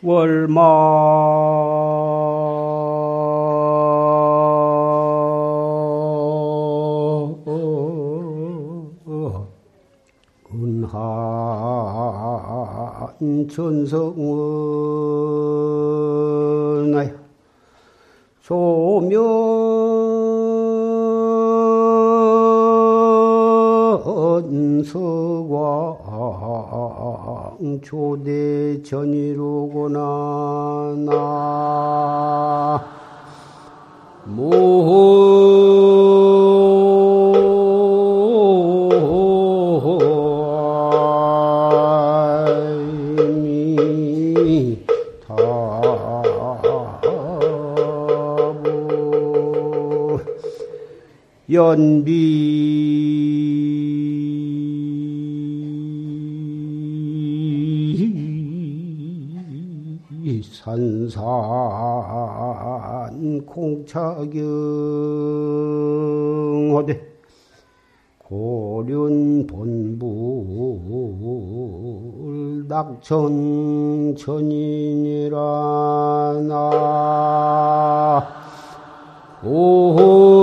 월마. 은한 천성은 조면서광 조대 전 연비. 산산 공차경호대 고륜 본불 낙천 천인이라 나. 오아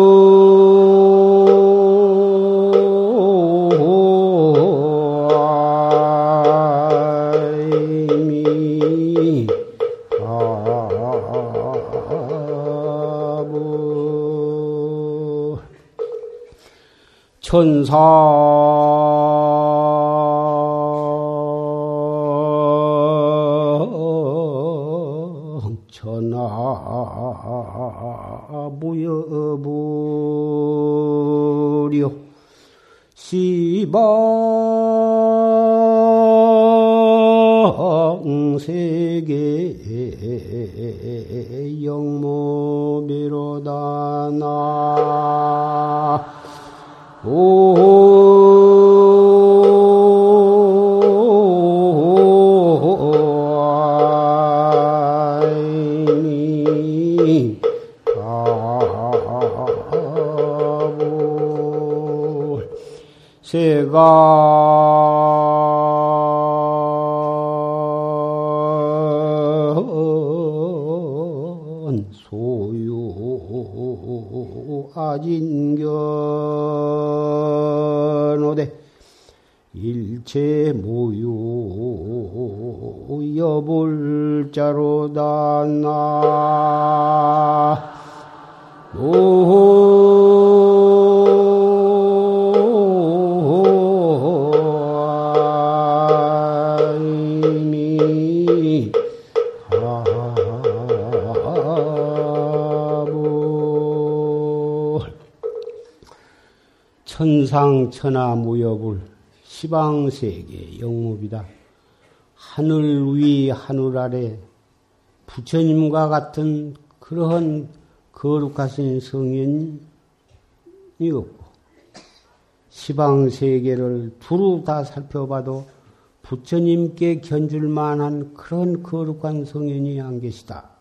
천사 천상천하 무여불 시방세계 영무비다. 하늘 위 하늘 아래 부처님과 같은 그러한 거룩하신 성인이 없고 시방세계를 두루 다 살펴봐도 부처님께 견줄 만한 그런 거룩한 성인이 안 계시다.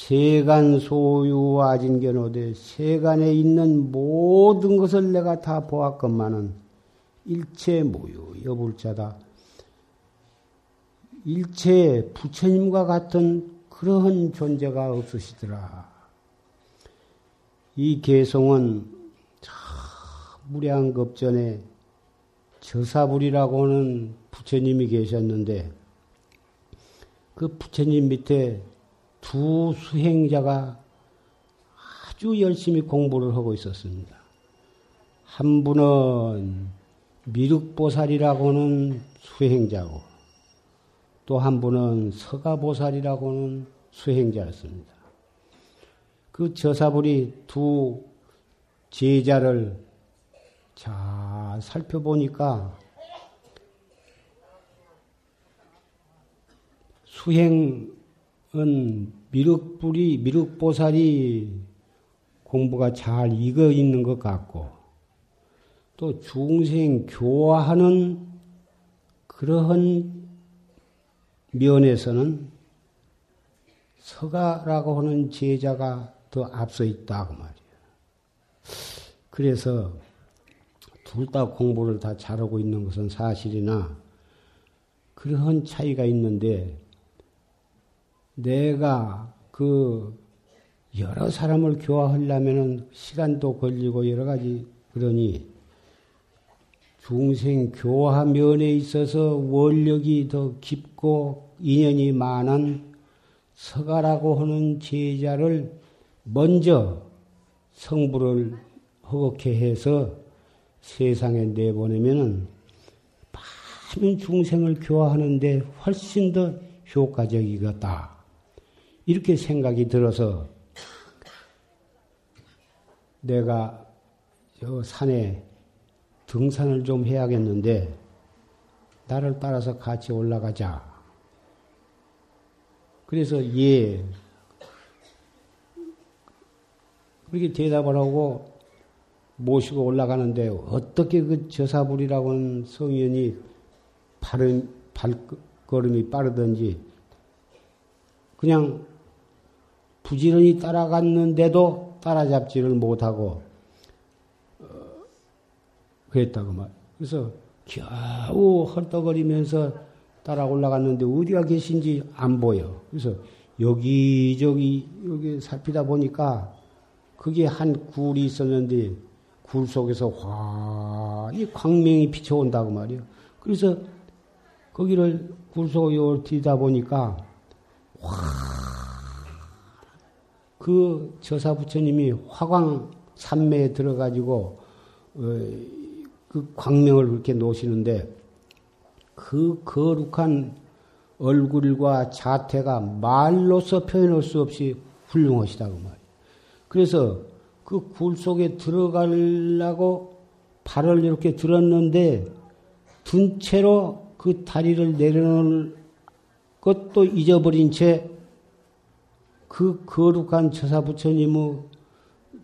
세간 소유 아진견오되 세간에 있는 모든 것을 내가 다 보았건만은 일체 모유 여불자다. 일체 부처님과 같은 그러한 존재가 없으시더라. 이 개송은 무량겁전에 저사불이라고 하는 부처님이 계셨는데 그 부처님 밑에 두 수행자가 아주 열심히 공부를 하고 있었습니다. 한 분은 미륵보살이라고 하는 수행자고 또 한 분은 서가보살이라고 하는 수행자였습니다. 그 저사불이 두 제자를 잘 살펴보니까 수행 은 미륵불이, 미륵보살이 공부가 잘 익어 있는 것 같고, 또 중생 교화하는 그러한 면에서는 서가라고 하는 제자가 더 앞서 있다고 말이에요. 그래서 둘 다 공부를 다 잘하고 있는 것은 사실이나 그런 차이가 있는데 내가 그 여러 사람을 교화하려면은 시간도 걸리고 여러 가지 그러니 중생 교화 면에 있어서 원력이 더 깊고 인연이 많은 서가라고 하는 제자를 먼저 성부를 허겁게 해서 세상에 내보내면은 많은 중생을 교화하는데 훨씬 더 효과적이겠다. 이렇게 생각이 들어서 내가 저 산에 등산을 좀 해야겠는데 나를 따라서 같이 올라가자. 그래서 예. 그렇게 대답을 하고 모시고 올라가는데 어떻게 그 저사불이라고는 성현이 발음, 발걸음이 빠르든지 그냥 부지런히 따라갔는데도 따라잡지를 못하고 어, 그랬다고 말. 그래서 겨우 헐떡거리면서 따라 올라갔는데 어디가 계신지 안 보여. 그래서 여기저기 여기 살피다 보니까 그게 한 굴이 있었는데 굴 속에서 환히 광명이 비춰온다고 말이요. 그래서 거기를 굴 속에 뛰다 보니까 그 저사 부처님이 화광 산매에 들어가지고 어, 그 광명을 그렇게 놓으시는데 그 거룩한 얼굴과 자태가 말로서 표현할 수 없이 훌륭하시다고 말이에요. 그래서 그 굴 속에 들어가려고 발을 이렇게 들었는데 둔 채로 그 다리를 내려놓을 것도 잊어버린 채 그 거룩한 처사 부처님의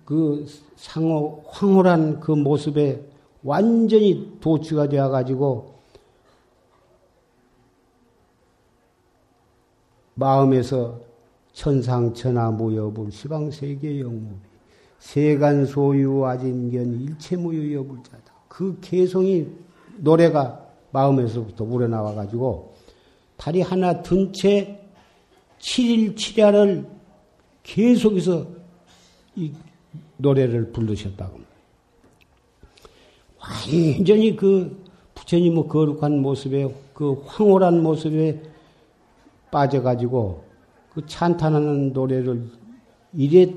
그 상호 황홀한 그 모습에 완전히 도취가 되어 가지고 마음에서 천상천하 무여불 시방세계 영무비 세간 소유 아진견 일체 무유 여불자다. 그 개성이 노래가 마음에서부터 우러나와 가지고 다리 하나 든 채 7일 7야를 계속해서 이 노래를 부르셨다고. 완전히 그 부처님의 거룩한 모습에 그 황홀한 모습에 빠져가지고 그 찬탄하는 노래를 이래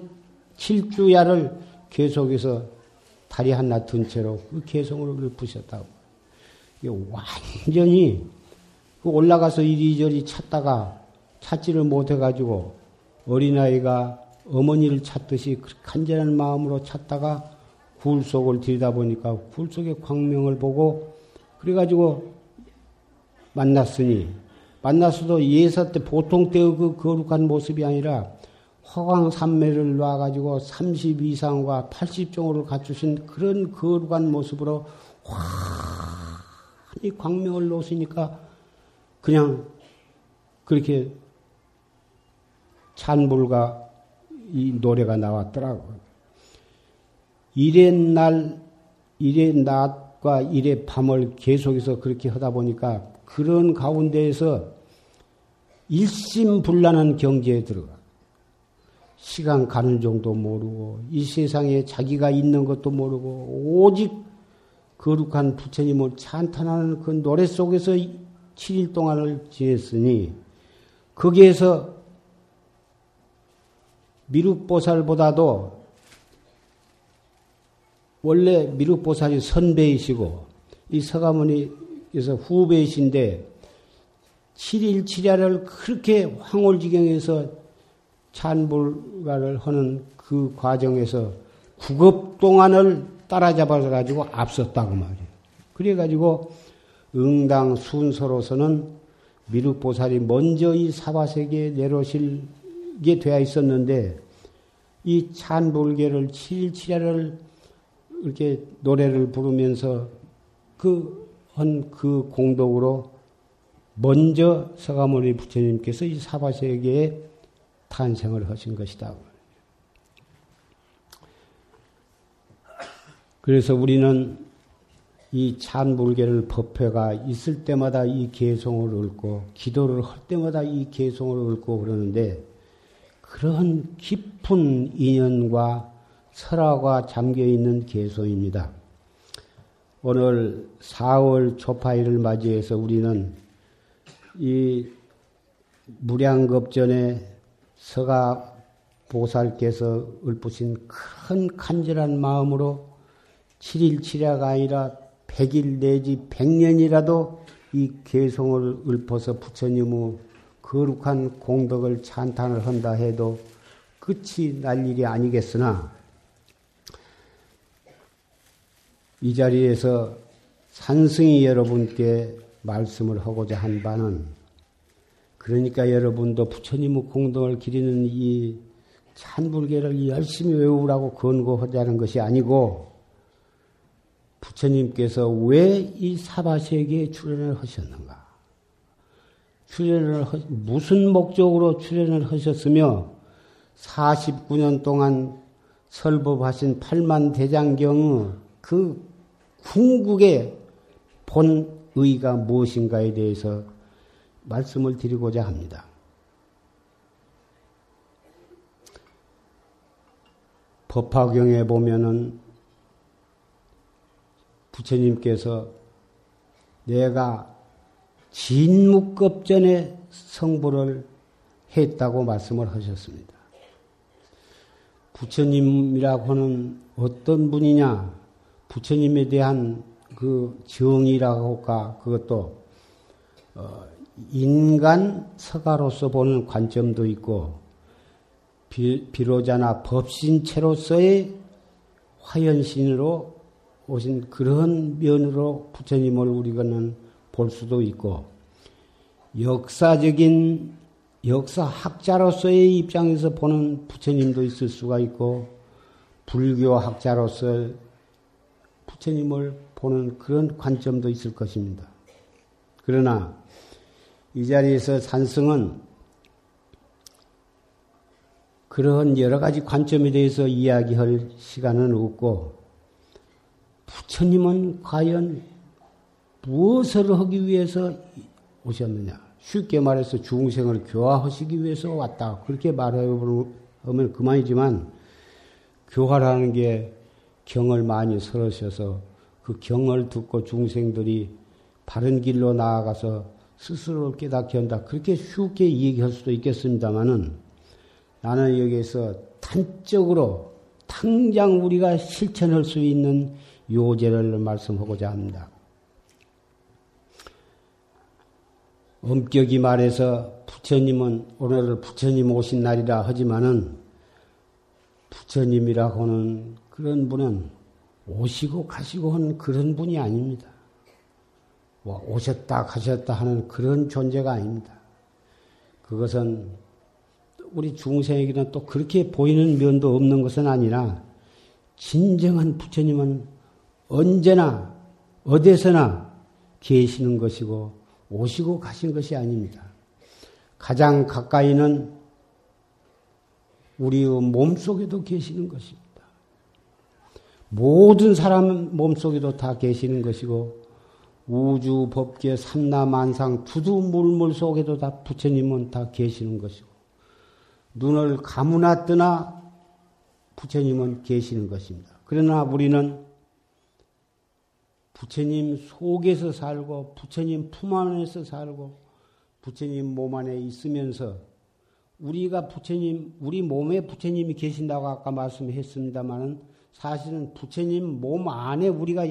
칠주야를 계속해서 다리 하나 든 채로 그 개성을 부셨다고. 완전히 그 올라가서 이리저리 찾다가 찾지를 못해가지고 어린아이가 어머니를 찾듯이 간절한 마음으로 찾다가 굴 속을 들이다 보니까 굴 속의 광명을 보고 그래가지고 만났으니 만났어도 예사 때 보통 때의 그 거룩한 모습이 아니라 화광산매를 놔가지고 30 이상과 80종으로 갖추신 그런 거룩한 모습으로 환히 광명을 놓으시니까 그냥 그렇게 찬불과 이 노래가 나왔더라고요. 이래 날, 이래 낮과 이래 밤을 계속해서 그렇게 하다 보니까 그런 가운데에서 일심불란한 경지에 들어가. 시간 가는 정도 모르고, 이 세상에 자기가 있는 것도 모르고, 오직 거룩한 부처님을 찬탄하는 그 노래 속에서 7일 동안을 지냈으니, 거기에서 미륵보살보다도 원래 미륵보살이 선배이시고 이 서가모니께서 후배이신데 7일 7야를 그렇게 황홀지경에서 찬불가를 하는 그 과정에서 구급 동안을 따라잡아 가지고 앞섰다고 말이에요. 그래 가지고 응당 순서로서는 미륵보살이 먼저 이 사바세계에 내려오시 게 되어 있었는데 이 찬불계를 7일 7야를 이렇게 노래를 부르면서 그, 한그 공덕으로 먼저 서가모니 부처님께서 이 사바세계에 탄생을 하신 것이다. 그래서 우리는 이 찬불계를 법회가 있을 때마다 이 개송을 읊고 기도를 할 때마다 이 개송을 읊고 그러는데 그런 깊은 인연과 설화가 잠겨 있는 개송입니다. 오늘 4월 초파일을 맞이해서 우리는 이 무량겁전에 서가 보살께서 읊으신 큰 간절한 마음으로 7일 7야가 아니라 100일 내지 100년이라도 이 개송을 읊어서 부처님의 거룩한 공덕을 찬탄을 한다 해도 끝이 날 일이 아니겠으나 이 자리에서 산승이 여러분께 말씀을 하고자 한 바는 그러니까 여러분도 부처님의 공덕을 기리는 이 찬불계를 열심히 외우라고 권고하자는 것이 아니고 부처님께서 왜 이 사바세계에 출연을 하셨는가? 출연을 하, 무슨 목적으로 출연을 하셨으며 49년 동안 설법하신 팔만 대장경의 그 궁극의 본의가 무엇인가에 대해서 말씀을 드리고자 합니다. 법화경에 보면은 부처님께서 내가 진묵급전에 성불을 했다고 말씀을 하셨습니다. 부처님이라고 하는 어떤 분이냐? 부처님에 대한 그 정의라고 할까? 그것도 어, 인간 서가로서 보는 관점도 있고 비, 비로자나 법신체로서의 화연신으로 오신 그런 면으로 부처님을 우리가는 볼 수도 있고 역사적인 역사학자로서의 입장에서 보는 부처님도 있을 수가 있고 불교학자로서 부처님을 보는 그런 관점도 있을 것입니다. 그러나 이 자리에서 산승은 그런 여러 가지 관점에 대해서 이야기할 시간은 없고 부처님은 과연 무엇을 하기 위해서 오셨느냐? 쉽게 말해서 중생을 교화하시기 위해서 왔다. 그렇게 말하면 그만이지만 교화라는 게 경을 많이 설으셔서 그 경을 듣고 중생들이 바른 길로 나아가서 스스로 깨닫게 한다. 그렇게 쉽게 얘기할 수도 있겠습니다만은 나는 여기에서 단적으로 당장 우리가 실천할 수 있는 요제를 말씀하고자 합니다. 엄격히 말해서 부처님은 오늘 부처님 오신 날이라 하지만은 부처님이라고는 그런 분은 오시고 가시고 한 그런 분이 아닙니다. 뭐 오셨다 가셨다 하는 그런 존재가 아닙니다. 그것은 우리 중생에게는 또 그렇게 보이는 면도 없는 것은 아니라 진정한 부처님은 언제나 어디서나 계시는 것이고 오시고 가신 것이 아닙니다. 가장 가까이는 우리의 몸 속에도 계시는 것입니다. 모든 사람 몸 속에도 다 계시는 것이고 우주 법계 삼라만상 두두물물 속에도 다 부처님은 다 계시는 것이고 눈을 감으나 뜨나 부처님은 계시는 것입니다. 그러나 우리는 부처님 속에서 살고 부처님 품 안에서 살고 부처님 몸 안에 있으면서 우리가 부처님 우리 몸에 부처님이 계신다고 아까 말씀했습니다마는 사실은 부처님 몸 안에 우리가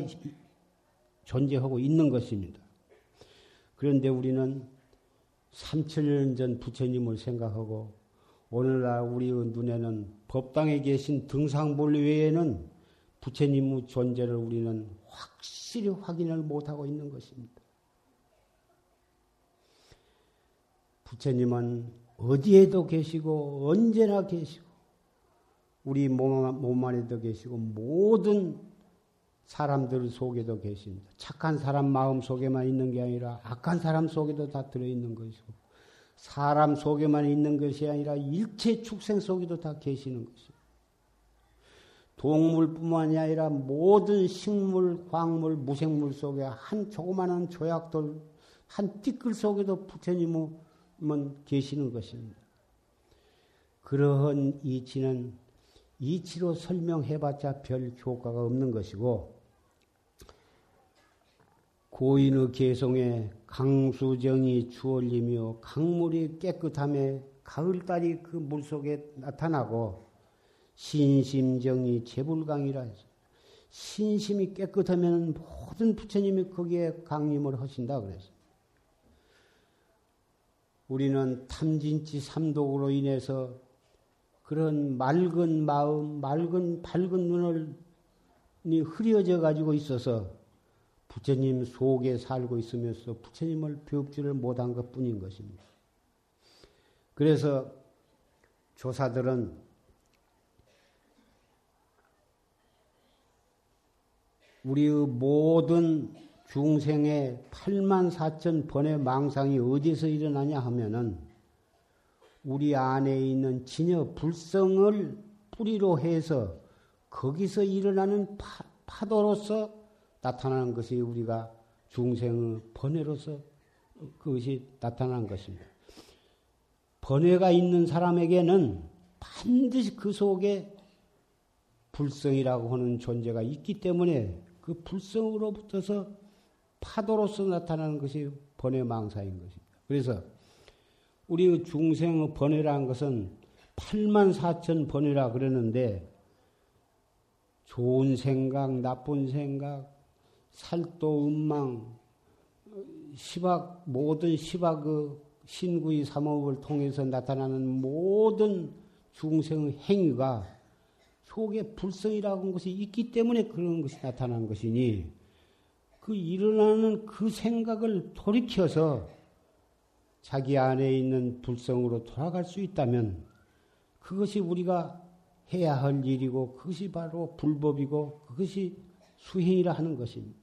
존재하고 있는 것입니다. 그런데 우리는 3천년 전 부처님을 생각하고 오늘날 우리의 눈에는 법당에 계신 등상볼 외에는 부처님의 존재를 우리는 확 실히 확인을 못하고 있는 것입니다. 부처님은 어디에도 계시고 언제나 계시고 우리 몸, 몸 안에도 계시고 모든 사람들 속에도 계십니다. 착한 사람 마음 속에만 있는 게 아니라 악한 사람 속에도 다 들어있는 것이고 사람 속에만 있는 것이 아니라 일체 축생 속에도 다 계시는 것입니다. 동물뿐만이 아니라 모든 식물, 광물, 무생물 속에 한 조그마한 조약돌, 한 띠끌 속에도 부처님은 계시는 것입니다. 그러한 이치는 이치로 설명해봤자 별 효과가 없는 것이고, 고인의 개송에 강수정이 주얼리며 강물이 깨끗함에 가을달이 그 물속에 나타나고 신심정이 재불강이라 해서 신심이 깨끗하면 모든 부처님이 거기에 강림을 하신다 그래서 우리는 탐진치 삼독으로 인해서 그런 맑은 마음, 맑은 밝은 눈을 흐려져 가지고 있어서 부처님 속에 살고 있으면서 부처님을 배웁지를 못한 것 뿐인 것입니다. 그래서 조사들은 우리의 모든 중생의 8만 4천 번의 망상이 어디서 일어나냐 하면은 우리 안에 있는 진여 불성을 뿌리로 해서 거기서 일어나는 파, 파도로서 나타나는 것이 우리가 중생의 번뇌로서 그것이 나타난 것입니다. 번뇌가 있는 사람에게는 반드시 그 속에 불성이라고 하는 존재가 있기 때문에 그 불성으로부터서 파도로서 나타나는 것이 번뇌망사인 것입니다. 그래서 우리 중생의 번뇌라는 것은 8만 4천 번뇌라 그러는데 좋은 생각, 나쁜 생각, 살도 음망, 시박, 모든 시박의 신구의 삼업을 통해서 나타나는 모든 중생의 행위가 속에 불성이라고 하는 것이 있기 때문에 그런 것이 나타난 것이니 그 일어나는 그 생각을 돌이켜서 자기 안에 있는 불성으로 돌아갈 수 있다면 그것이 우리가 해야 할 일이고 그것이 바로 불법이고 그것이 수행이라 하는 것입니다.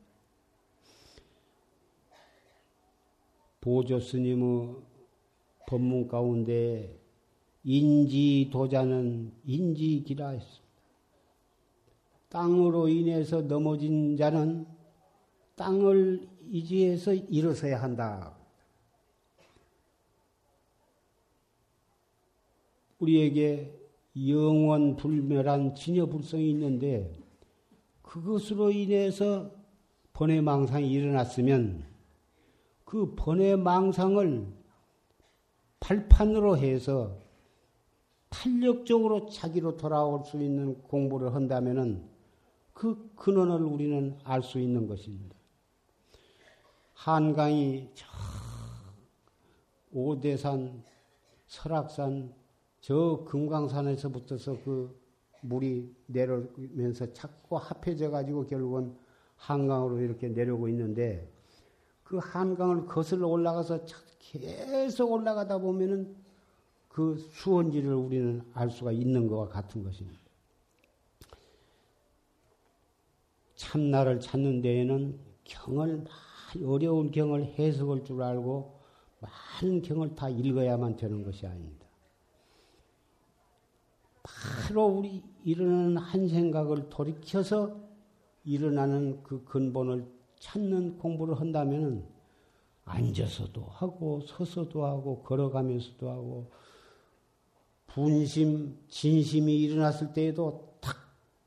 보조 스님의 법문 가운데 인지 도자는 인지기라 했습니다. 땅으로 인해서 넘어진 자는 땅을 이지해서 일어서야 한다. 우리에게 영원 불멸한 진여불성이 있는데 그것으로 인해서 번외망상이 일어났으면 그 번외망상을 발판으로 해서 탄력적으로 자기로 돌아올 수 있는 공부를 한다면은 그 근원을 우리는 알 수 있는 것입니다. 한강이 저 오대산, 설악산, 저 금강산에서부터서 그 물이 내려오면서 자꾸 합해져 가지고 결국은 한강으로 이렇게 내려오고 있는데 그 한강을 거슬러 올라가서 계속 올라가다 보면은 그 수원지를 우리는 알 수가 있는 것과 같은 것입니다. 참나를 찾는 데에는 경을 어려운 경을 해석할 줄 알고 많은 경을 다 읽어야만 되는 것이 아닙니다. 바로 우리 일어나는 한 생각을 돌이켜서 일어나는 그 근본을 찾는 공부를 한다면 앉아서도 하고 서서도 하고 걸어가면서도 하고 분심, 진심이 일어났을 때에도 탁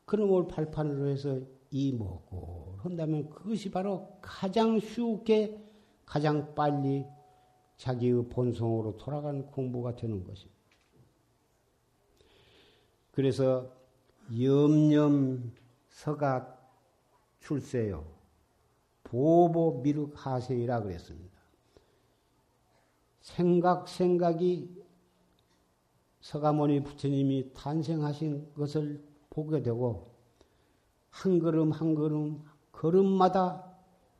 그놈을 발판으로 해서 이먹고 한다면 그것이 바로 가장 쉽게 가장 빨리 자기의 본성으로 돌아가는 공부가 되는 것입니다. 그래서 염염서가 출세요. 보보 미륵 하세이라 그랬습니다. 생각 생각이 서가모니 부처님이 탄생하신 것을 보게 되고 한 걸음 한 걸음 걸음마다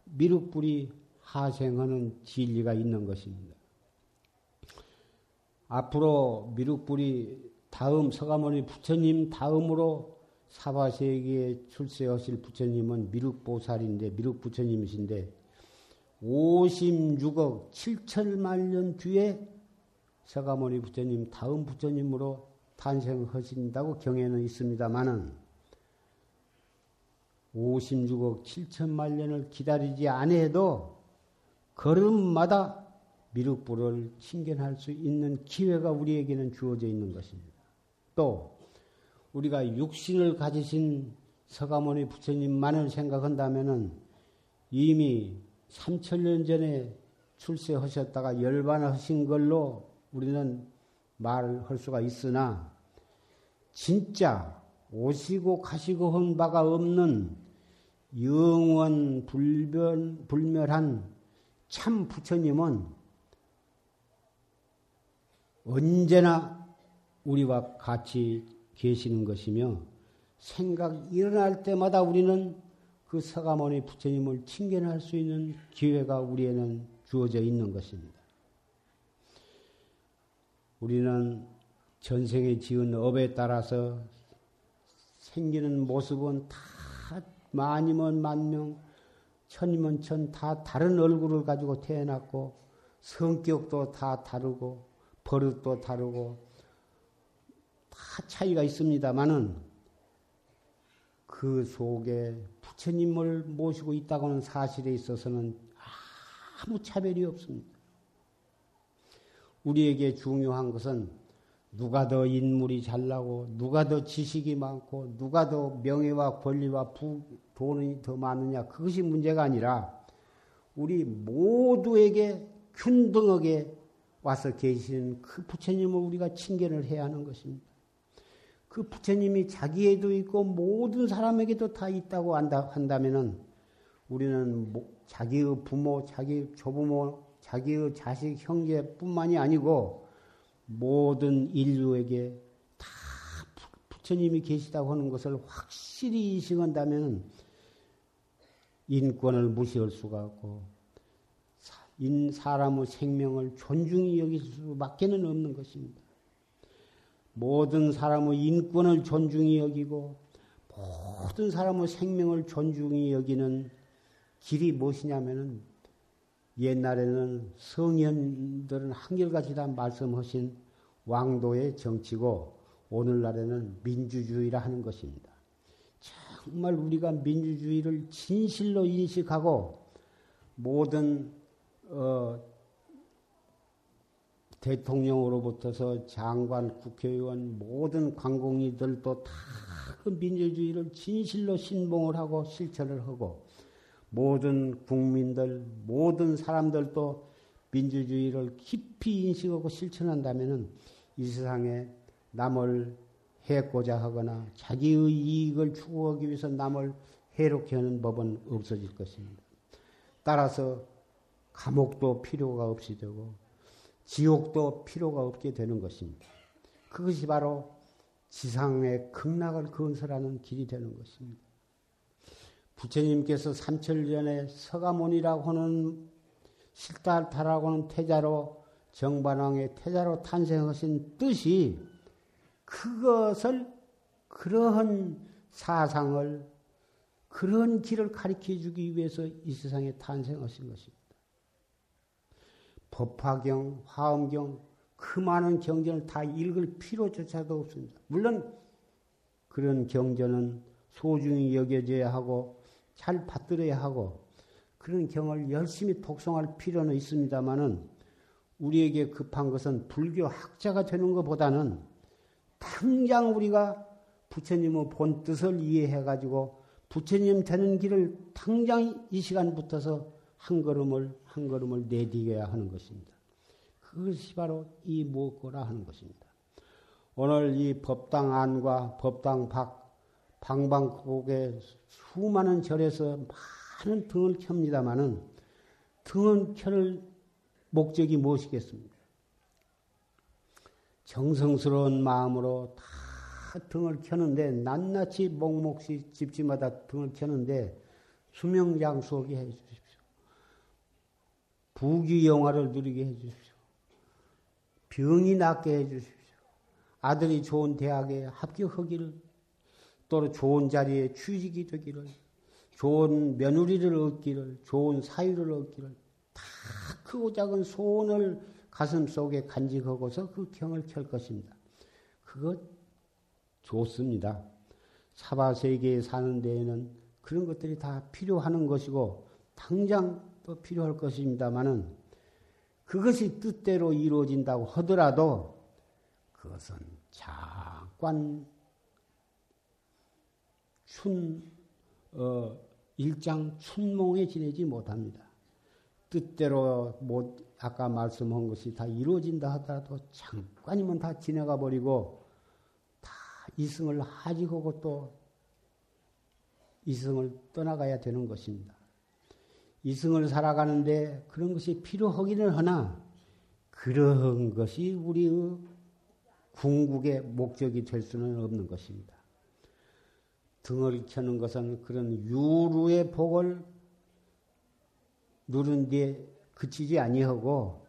미륵불이 하생하는 진리가 있는 것입니다. 앞으로 미륵불이 다음 서가모니 부처님 다음으로 사바세계에 출세하실 부처님은 미륵보살인데 미륵부처님이신데 56억 7천만 년 뒤에 서가모니 부처님 다음 부처님으로 탄생하신다고 경에는 있습니다만은 56억 7천만 년을 기다리지 않아도 걸음마다 미륵불을 친견할 수 있는 기회가 우리에게는 주어져 있는 것입니다. 또 우리가 육신을 가지신 서가모니 부처님만을 생각한다면은 이미 3천년 전에 출세하셨다가 열반하신 걸로 우리는 말을 할 수가 있으나 진짜 오시고 가시고 한 바가 없는 영원 불변, 불멸한 참 부처님은 언제나 우리와 같이 계시는 것이며 생각이 일어날 때마다 우리는 그 서가모니 부처님을 칭견할 수 있는 기회가 우리에는 주어져 있는 것입니다. 우리는 전생에 지은 업에 따라서 생기는 모습은 다 만이면 만명, 천이면 천 다 다른 얼굴을 가지고 태어났고 성격도 다 다르고 버릇도 다르고 다 차이가 있습니다만은 그 속에 부처님을 모시고 있다고는 사실에 있어서는 아무 차별이 없습니다. 우리에게 중요한 것은 누가 더 인물이 잘나고 누가 더 지식이 많고 누가 더 명예와 권리와 부, 돈이 더 많으냐 그것이 문제가 아니라 우리 모두에게 균등하게 와서 계신 그 부처님을 우리가 칭견을 해야 하는 것입니다. 그 부처님이 자기에도 있고 모든 사람에게도 다 있다고 한다, 한다면은 우리는 자기의 부모, 자기 조부모, 자기의 자식, 형제뿐만이 아니고 모든 인류에게 다 부처님이 계시다고 하는 것을 확실히 인식한다면 인권을 무시할 수가 없고 인 사람의 생명을 존중히 여길 수밖에는 없는 것입니다. 모든 사람의 인권을 존중히 여기고 모든 사람의 생명을 존중히 여기는 길이 무엇이냐면은 옛날에는 성현들은 한결같이 다 말씀하신 왕도의 정치고 오늘날에는 민주주의라 하는 것입니다. 정말 우리가 민주주의를 진실로 인식하고 모든 어, 대통령으로부터서 장관, 국회의원, 모든 관공이들도 다 그 민주주의를 진실로 신봉을 하고 실천을 하고 모든 국민들, 모든 사람들도 민주주의를 깊이 인식하고 실천한다면 이 세상에 남을 해고자 하거나 자기의 이익을 추구하기 위해서 남을 해롭게 하는 법은 없어질 것입니다. 따라서 감옥도 필요가 없이 되고 지옥도 필요가 없게 되는 것입니다. 그것이 바로 지상의 극락을 건설하는 길이 되는 것입니다. 부처님께서 삼천년에 서가모니라고 하는 실달타라고 하는 태자로 정반왕의 태자로 탄생하신 뜻이 그것을 그러한 사상을 그런 길을 가르쳐 주기 위해서 이 세상에 탄생하신 것입니다. 법화경, 화엄경, 그 많은 경전을 다 읽을 필요조차도 없습니다. 물론 그런 경전은 소중히 여겨져야 하고 잘 받들어야 하고 그런 경을 열심히 독송할 필요는 있습니다만은 우리에게 급한 것은 불교 학자가 되는 것보다는 당장 우리가 부처님의 본 뜻을 이해해 가지고 부처님 되는 길을 당장 이 시간부터서 한 걸음을 한 걸음을 내디뎌야 하는 것입니다. 그것이 바로 이 무엇거라 하는 것입니다. 오늘 이 법당 안과 법당 밖 방방곡에 수많은 절에서 많은 등을 켭니다마는 등은 켤 목적이 무엇이겠습니까? 정성스러운 마음으로 다 등을 켜는데 낱낱이 목목시 집집마다 등을 켜는데 수명장수하게 해주십시오. 부귀영화를 누리게 해주십시오. 병이 낫게 해주십시오. 아들이 좋은 대학에 합격하기를, 또 좋은 자리에 취직이 되기를, 좋은 며느리를 얻기를, 좋은 사유를 얻기를, 다 크고 작은 소원을 가슴 속에 간직하고서 그 경을 켤 것입니다. 그것 좋습니다. 사바 세계에 사는 데에는 그런 것들이 다 필요하는 것이고 당장 또 필요할 것입니다만은 그것이 뜻대로 이루어진다고 하더라도 그것은 잠깐 춘, 어, 일장 춘몽에 지내지 못합니다. 뜻대로 못, 아까 말씀한 것이 다 이루어진다 하더라도 잠깐이면 다 지나가 버리고 다 이승을 하직하고 또 이승을 떠나가야 되는 것입니다. 이승을 살아가는데 그런 것이 필요하기는 하나 그런 것이 우리의 궁극의 목적이 될 수는 없는 것입니다. 등을 켜는 것은 그런 유루의 복을 누른 뒤에 그치지 아니하고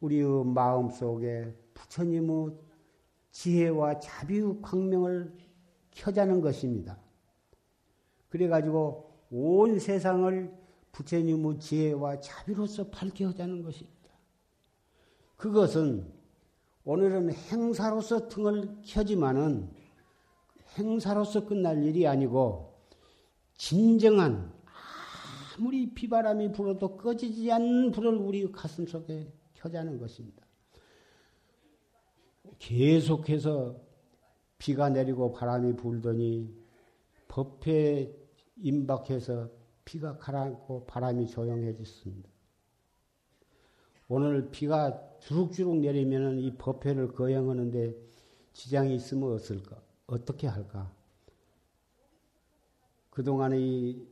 우리의 마음 속에 부처님의 지혜와 자비의 광명을 켜자는 것입니다. 그래가지고 온 세상을 부처님의 지혜와 자비로서 밝게 하자는 것입니다. 그것은 오늘은 행사로서 등을 켜지만은 행사로서 끝날 일이 아니고 진정한 아무리 비바람이 불어도 꺼지지 않는 불을 우리 가슴 속에 켜자는 것입니다. 계속해서 비가 내리고 바람이 불더니 법회에 임박해서 비가 가라앉고 바람이 조용해졌습니다. 오늘 비가 주룩주룩 내리면 이 법회를 거행하는데 지장이 있으면 어떨까? 어떻게 할까? 그동안의 이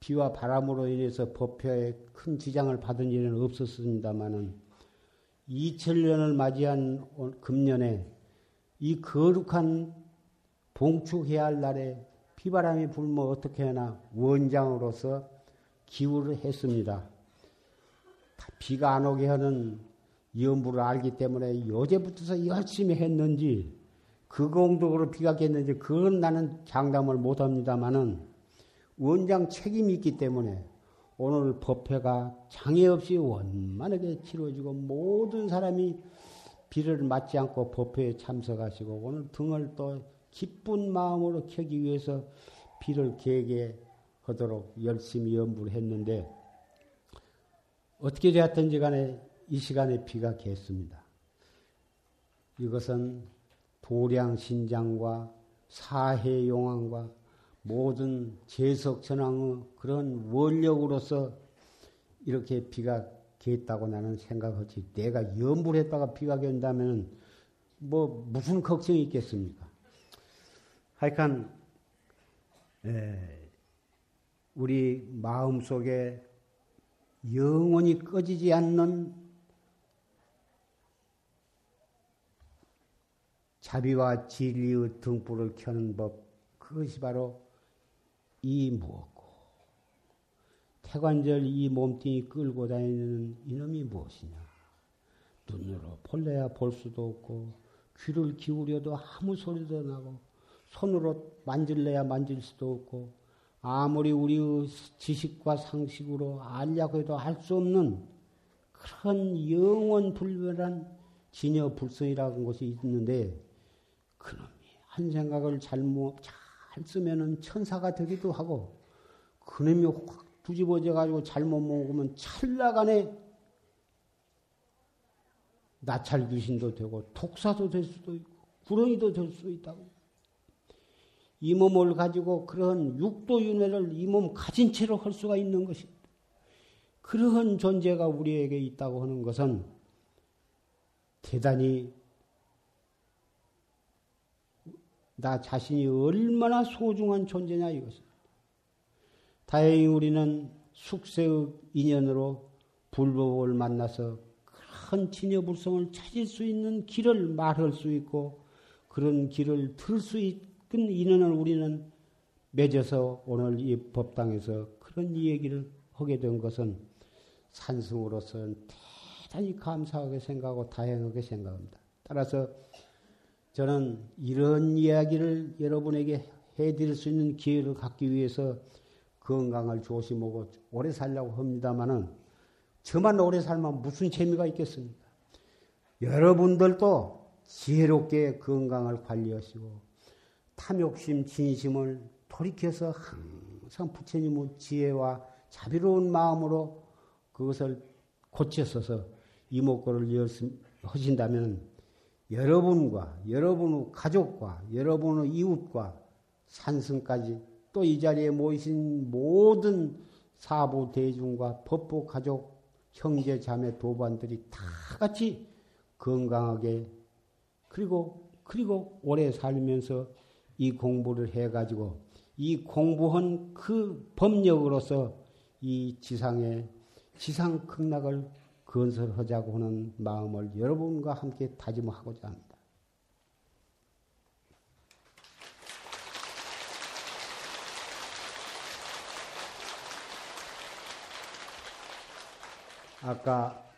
비와 바람으로 인해서 법회에 큰 지장을 받은 일은 없었습니다만은 2000년을 맞이한 금년에 이 거룩한 봉축해야 할 날에 비바람이 불면 어떻게 하나 원장으로서 기우를 했습니다. 비가 안 오게 하는 염부를 알기 때문에 요제부터서 열심히 했는지 그 공덕으로 비가 겠는지 그건 나는 장담을 못합니다만은 원장 책임이 있기 때문에 오늘 법회가 장애 없이 원만하게 치러지고 모든 사람이 비를 맞지 않고 법회에 참석하시고 오늘 등을 또 기쁜 마음으로 켜기 위해서 비를 개개하도록 열심히 연부를 했는데 어떻게 되었든지 간에 이 시간에 비가 겠습니다. 이것은 도량 신장과 사해 용왕과 모든 재석 전왕의 그런 원력으로서 이렇게 비가 겠다고 나는 생각하지. 내가 연부를 했다가 비가 갠다면 뭐 무슨 걱정이 있겠습니까? 하여간 에, 우리 마음 속에 영원히 꺼지지 않는 자비와 진리의 등불을 켜는 법, 그것이 바로 이 무엇고, 태관절 이 몸뚱이 끌고 다니는 이놈이 무엇이냐. 눈으로 볼래야 볼 수도 없고, 귀를 기울여도 아무 소리도 나고, 손으로 만질래야 만질 수도 없고 아무리 우리의 지식과 상식으로 알려고 해도 알 수 없는 그런 영원 불변한 진여 불성이라는 것이 있는데 그놈이 한 생각을 잘못 잘 쓰면은 천사가 되기도 하고 그놈이 확 뒤집어져 가지고 잘못 먹으면 찰나간에 나찰 귀신도 되고 독사도 될 수도 있고 구렁이도 될수 있다고. 이 몸을 가지고 그런 육도윤회를 이 몸 가진 채로 할 수가 있는 것입니다. 그러한 존재가 우리에게 있다고 하는 것은 대단히 나 자신이 얼마나 소중한 존재냐 이것입니다. 다행히 우리는 숙세의 인연으로 불법을 만나서 큰 진여불성을 찾을 수 있는 길을 말할 수 있고 그런 길을 들수그 인연을 우리는 맺어서 오늘 이 법당에서 그런 얘기를 하게 된 것은 산승으로서는 대단히 감사하게 생각하고 다행하게 생각합니다. 따라서 저는 이런 이야기를 여러분에게 해드릴 수 있는 기회를 갖기 위해서 건강을 조심하고 오래 살려고 합니다만은 저만 오래 살면 무슨 재미가 있겠습니까? 여러분들도 지혜롭게 건강을 관리하시고 탐욕심, 진심을 돌이켜서 항상 부처님의 지혜와 자비로운 마음으로 그것을 고쳤어서 이목구를 하신다면 여러분과 여러분의 가족과 여러분의 이웃과 산승까지 또 이 자리에 모이신 모든 사부 대중과 법부 가족 형제 자매 도반들이 다 같이 건강하게 그리고 그리고 오래 살면서 이 공부를 해 가지고 이 공부한 그 법력으로서 이 지상에 지상 극락을 건설하자고 하는 마음을 여러분과 함께 다짐하고자 합니다. 아까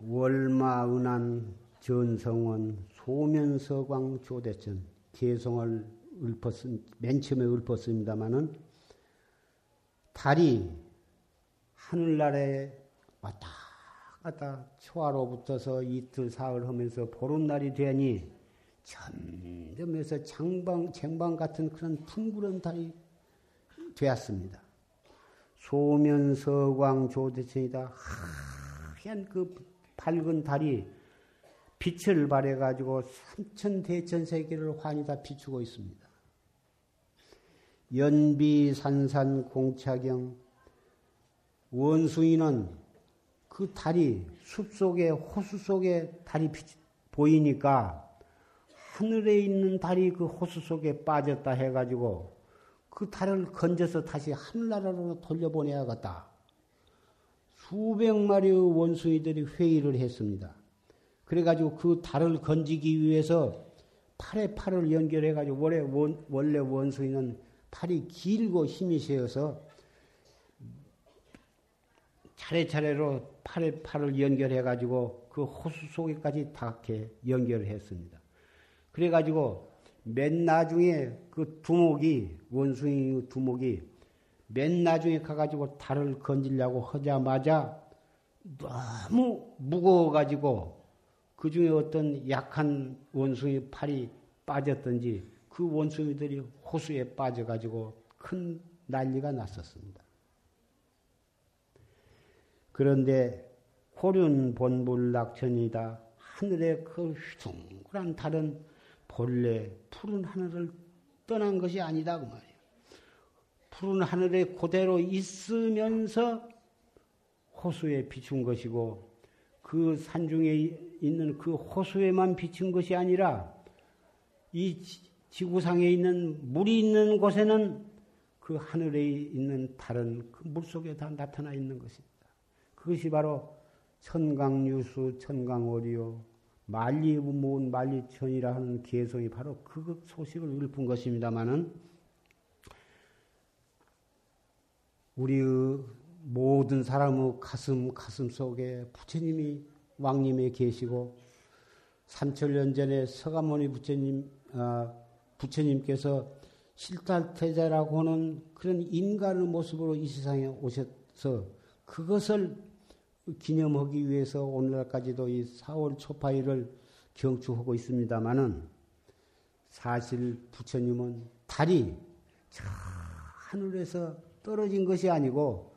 월마은한 전성원 소면서광 조대천 개성을 읊었은 맨 처음에 읊었습니다마는 달이 하늘날에 왔다 갔다 초하로부터서 이틀 사흘 하면서 보름날이 되니 점점해서 장방 쟁방 같은 그런 풍구른 달이 되었습니다. 소면서광 조대천이다. 하얀 그 밝은 달이 빛을 발해 가지고 삼천 대천 세계를 환히 다 비추고 있습니다. 연비산산 공차경 원숭이는 그 달이 숲 속에 호수 속에 달이 보이니까 하늘에 있는 달이 그 호수 속에 빠졌다 해가지고 그 달을 건져서 다시 하늘나라로 돌려보내야겠다. 수백 마리의 원숭이들이 회의를 했습니다. 그래가지고 그 달을 건지기 위해서 팔에 팔을 연결해가지고 원래, 원, 원래 원숭이는 팔이 길고 힘이 세어서 차례차례로 팔에 팔을 연결해 가지고 그 호수 속에까지 닿게 연결을 했습니다. 그래 가지고 맨 나중에 그 두목이, 원숭이 두목이 맨 나중에 가 가지고 달을 건지려고 하자마자 너무 무거워 가지고 그 중에 어떤 약한 원숭이 팔이 빠졌던지 그 원숭이들이 호수에 빠져 가지고 큰 난리가 났었습니다. 그런데 호륜 본불 낙천이다. 하늘의 그 휘둥그란 달은 본래 푸른 하늘을 떠난 것이 아니다 그 말이에요. 푸른 하늘에 그대로 있으면서 호수에 비춘 것이고 그 산중에 있는 그 호수에만 비춘 것이 아니라 이 지구상에 있는 물이 있는 곳에는 그 하늘에 있는 달은 그 물 속에 다 나타나 있는 것입니다. 그것이 바로 천강유수, 천강오리요, 만리무모운 만리천이라 하는 개성이 바로 그 소식을 읊은 것입니다마는 우리의 모든 사람의 가슴 가슴 속에 부처님이 왕님에 계시고 삼천년 전에 서가모니 부처님 아, 부처님께서 실탈태자라고 하는 그런 인간의 모습으로 이 세상에 오셔서 그것을 기념하기 위해서 오늘날까지도 이 4월 초파일을 경축하고 있습니다마는 사실 부처님은 달이 저 하늘에서 떨어진 것이 아니고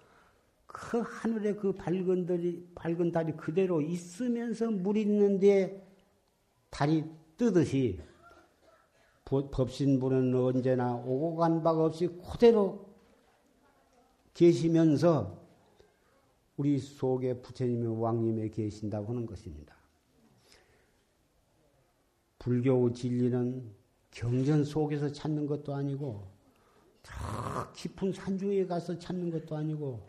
그 하늘에 그 밝은 달이 밝은 달이 그대로 있으면서 물 있는데 달이 뜨듯이 법신부는 언제나 오고 간 바가 없이 그대로 계시면서 우리 속에 부처님의 왕님에 계신다고 하는 것입니다. 불교 진리는 경전 속에서 찾는 것도 아니고 더 깊은 산중에 가서 찾는 것도 아니고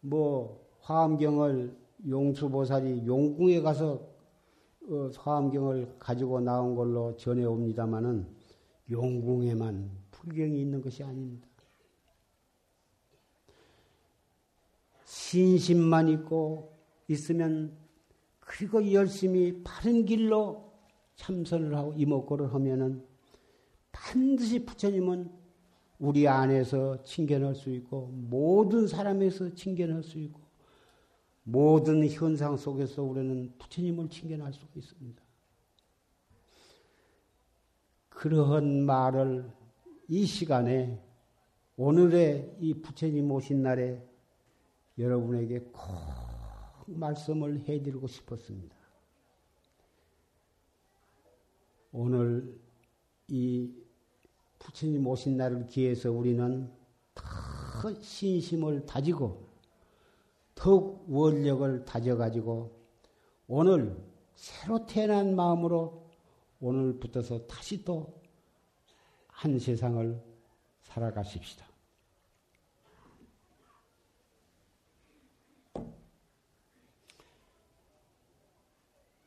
뭐 화엄경을 용수보살이 용궁에 가서 어, 화엄경을 가지고 나온 걸로 전해옵니다마는 용궁에만 불경이 있는 것이 아닙니다. 신심만 있고 있으면 그리고 열심히 바른 길로 참선을 하고 이목구를 하면은 반드시 부처님은 우리 안에서 칭견할 수 있고 모든 사람에서 칭견할 수 있고 모든 현상 속에서 우리는 부처님을 칭견할 수 있습니다. 그러한 말을 이 시간에 오늘의 이 부처님 오신 날에 여러분에게 꼭 말씀을 해드리고 싶었습니다. 오늘 이 부처님 오신 날을 기해서 우리는 더 신심을 다지고 더욱 원력을 다져가지고 오늘 새로 태어난 마음으로 오늘부터서 다시 또 한 세상을 살아가십시다.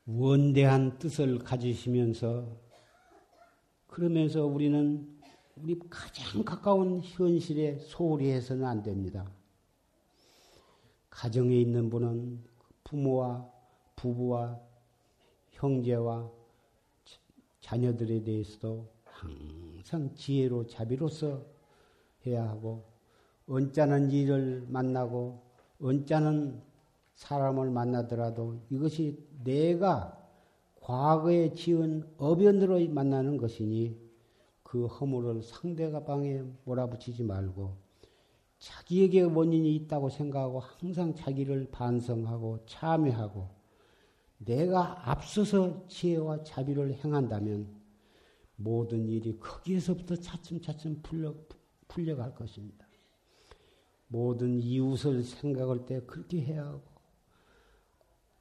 원대한 뜻을 가지시면서 그러면서 우리는 우리 가장 가까운 현실에 소홀히 해서는 안 됩니다. 가정에 있는 분은 부모와 부부와 형제와 자녀들에 대해서도 항상 지혜로 자비로서 해야 하고 언짢은 일을 만나고 언짢은 사람을 만나더라도 이것이 내가 과거에 지은 어변으로 만나는 것이니 그 허물을 상대가 방에 몰아붙이지 말고 자기에게 원인이 있다고 생각하고 항상 자기를 반성하고 참여하고 내가 앞서서 지혜와 자비를 행한다면 모든 일이 거기에서부터 차츰차츰 풀려, 풀려갈 것입니다. 모든 이웃을 생각할 때 그렇게 해야 하고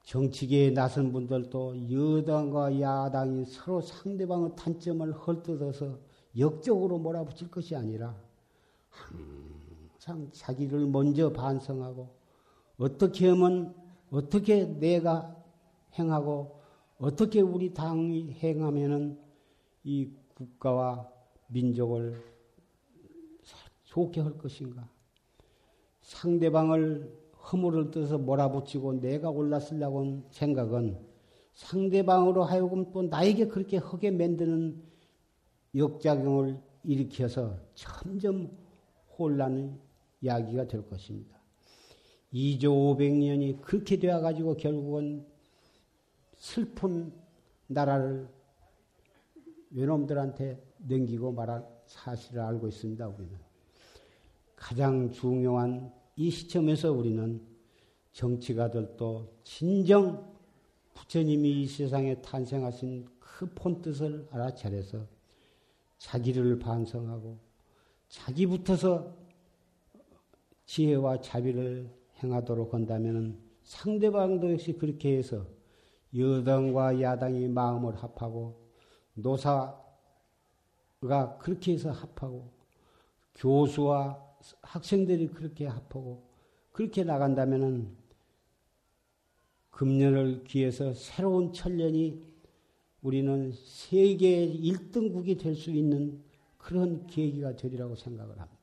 정치계에 나선 분들도 여당과 야당이 서로 상대방의 단점을 헐뜯어서 역적으로 몰아붙일 것이 아니라 항상 자기를 먼저 반성하고 어떻게 하면 어떻게 내가 행하고 어떻게 우리 당이 행하면은 이 국가와 민족을 좋게 할 것인가? 상대방을 허물을 떠서 몰아붙이고 내가 올랐으려고 생각은 상대방으로 하여금 또 나에게 그렇게 하게 만드는 역작용을 일으켜서 점점 혼란의 야기가 될 것입니다. 2조 500년이 그렇게 되어가지고 결국은 슬픈 나라를 외놈들한테 넘기고 말할 사실을 알고 있습니다, 우리는. 가장 중요한 이 시점에서 우리는 정치가들도 진정 부처님이 이 세상에 탄생하신 그 본뜻을 알아차려서 자기를 반성하고 자기부터서 지혜와 자비를 행하도록 한다면 상대방도 역시 그렇게 해서 여당과 야당이 마음을 합하고 노사가 그렇게 해서 합하고 교수와 학생들이 그렇게 합하고 그렇게 나간다면은 금년을 기해서 새로운 천년이 우리는 세계 1등국이 될 수 있는 그런 계기가 되리라고 생각을 합니다.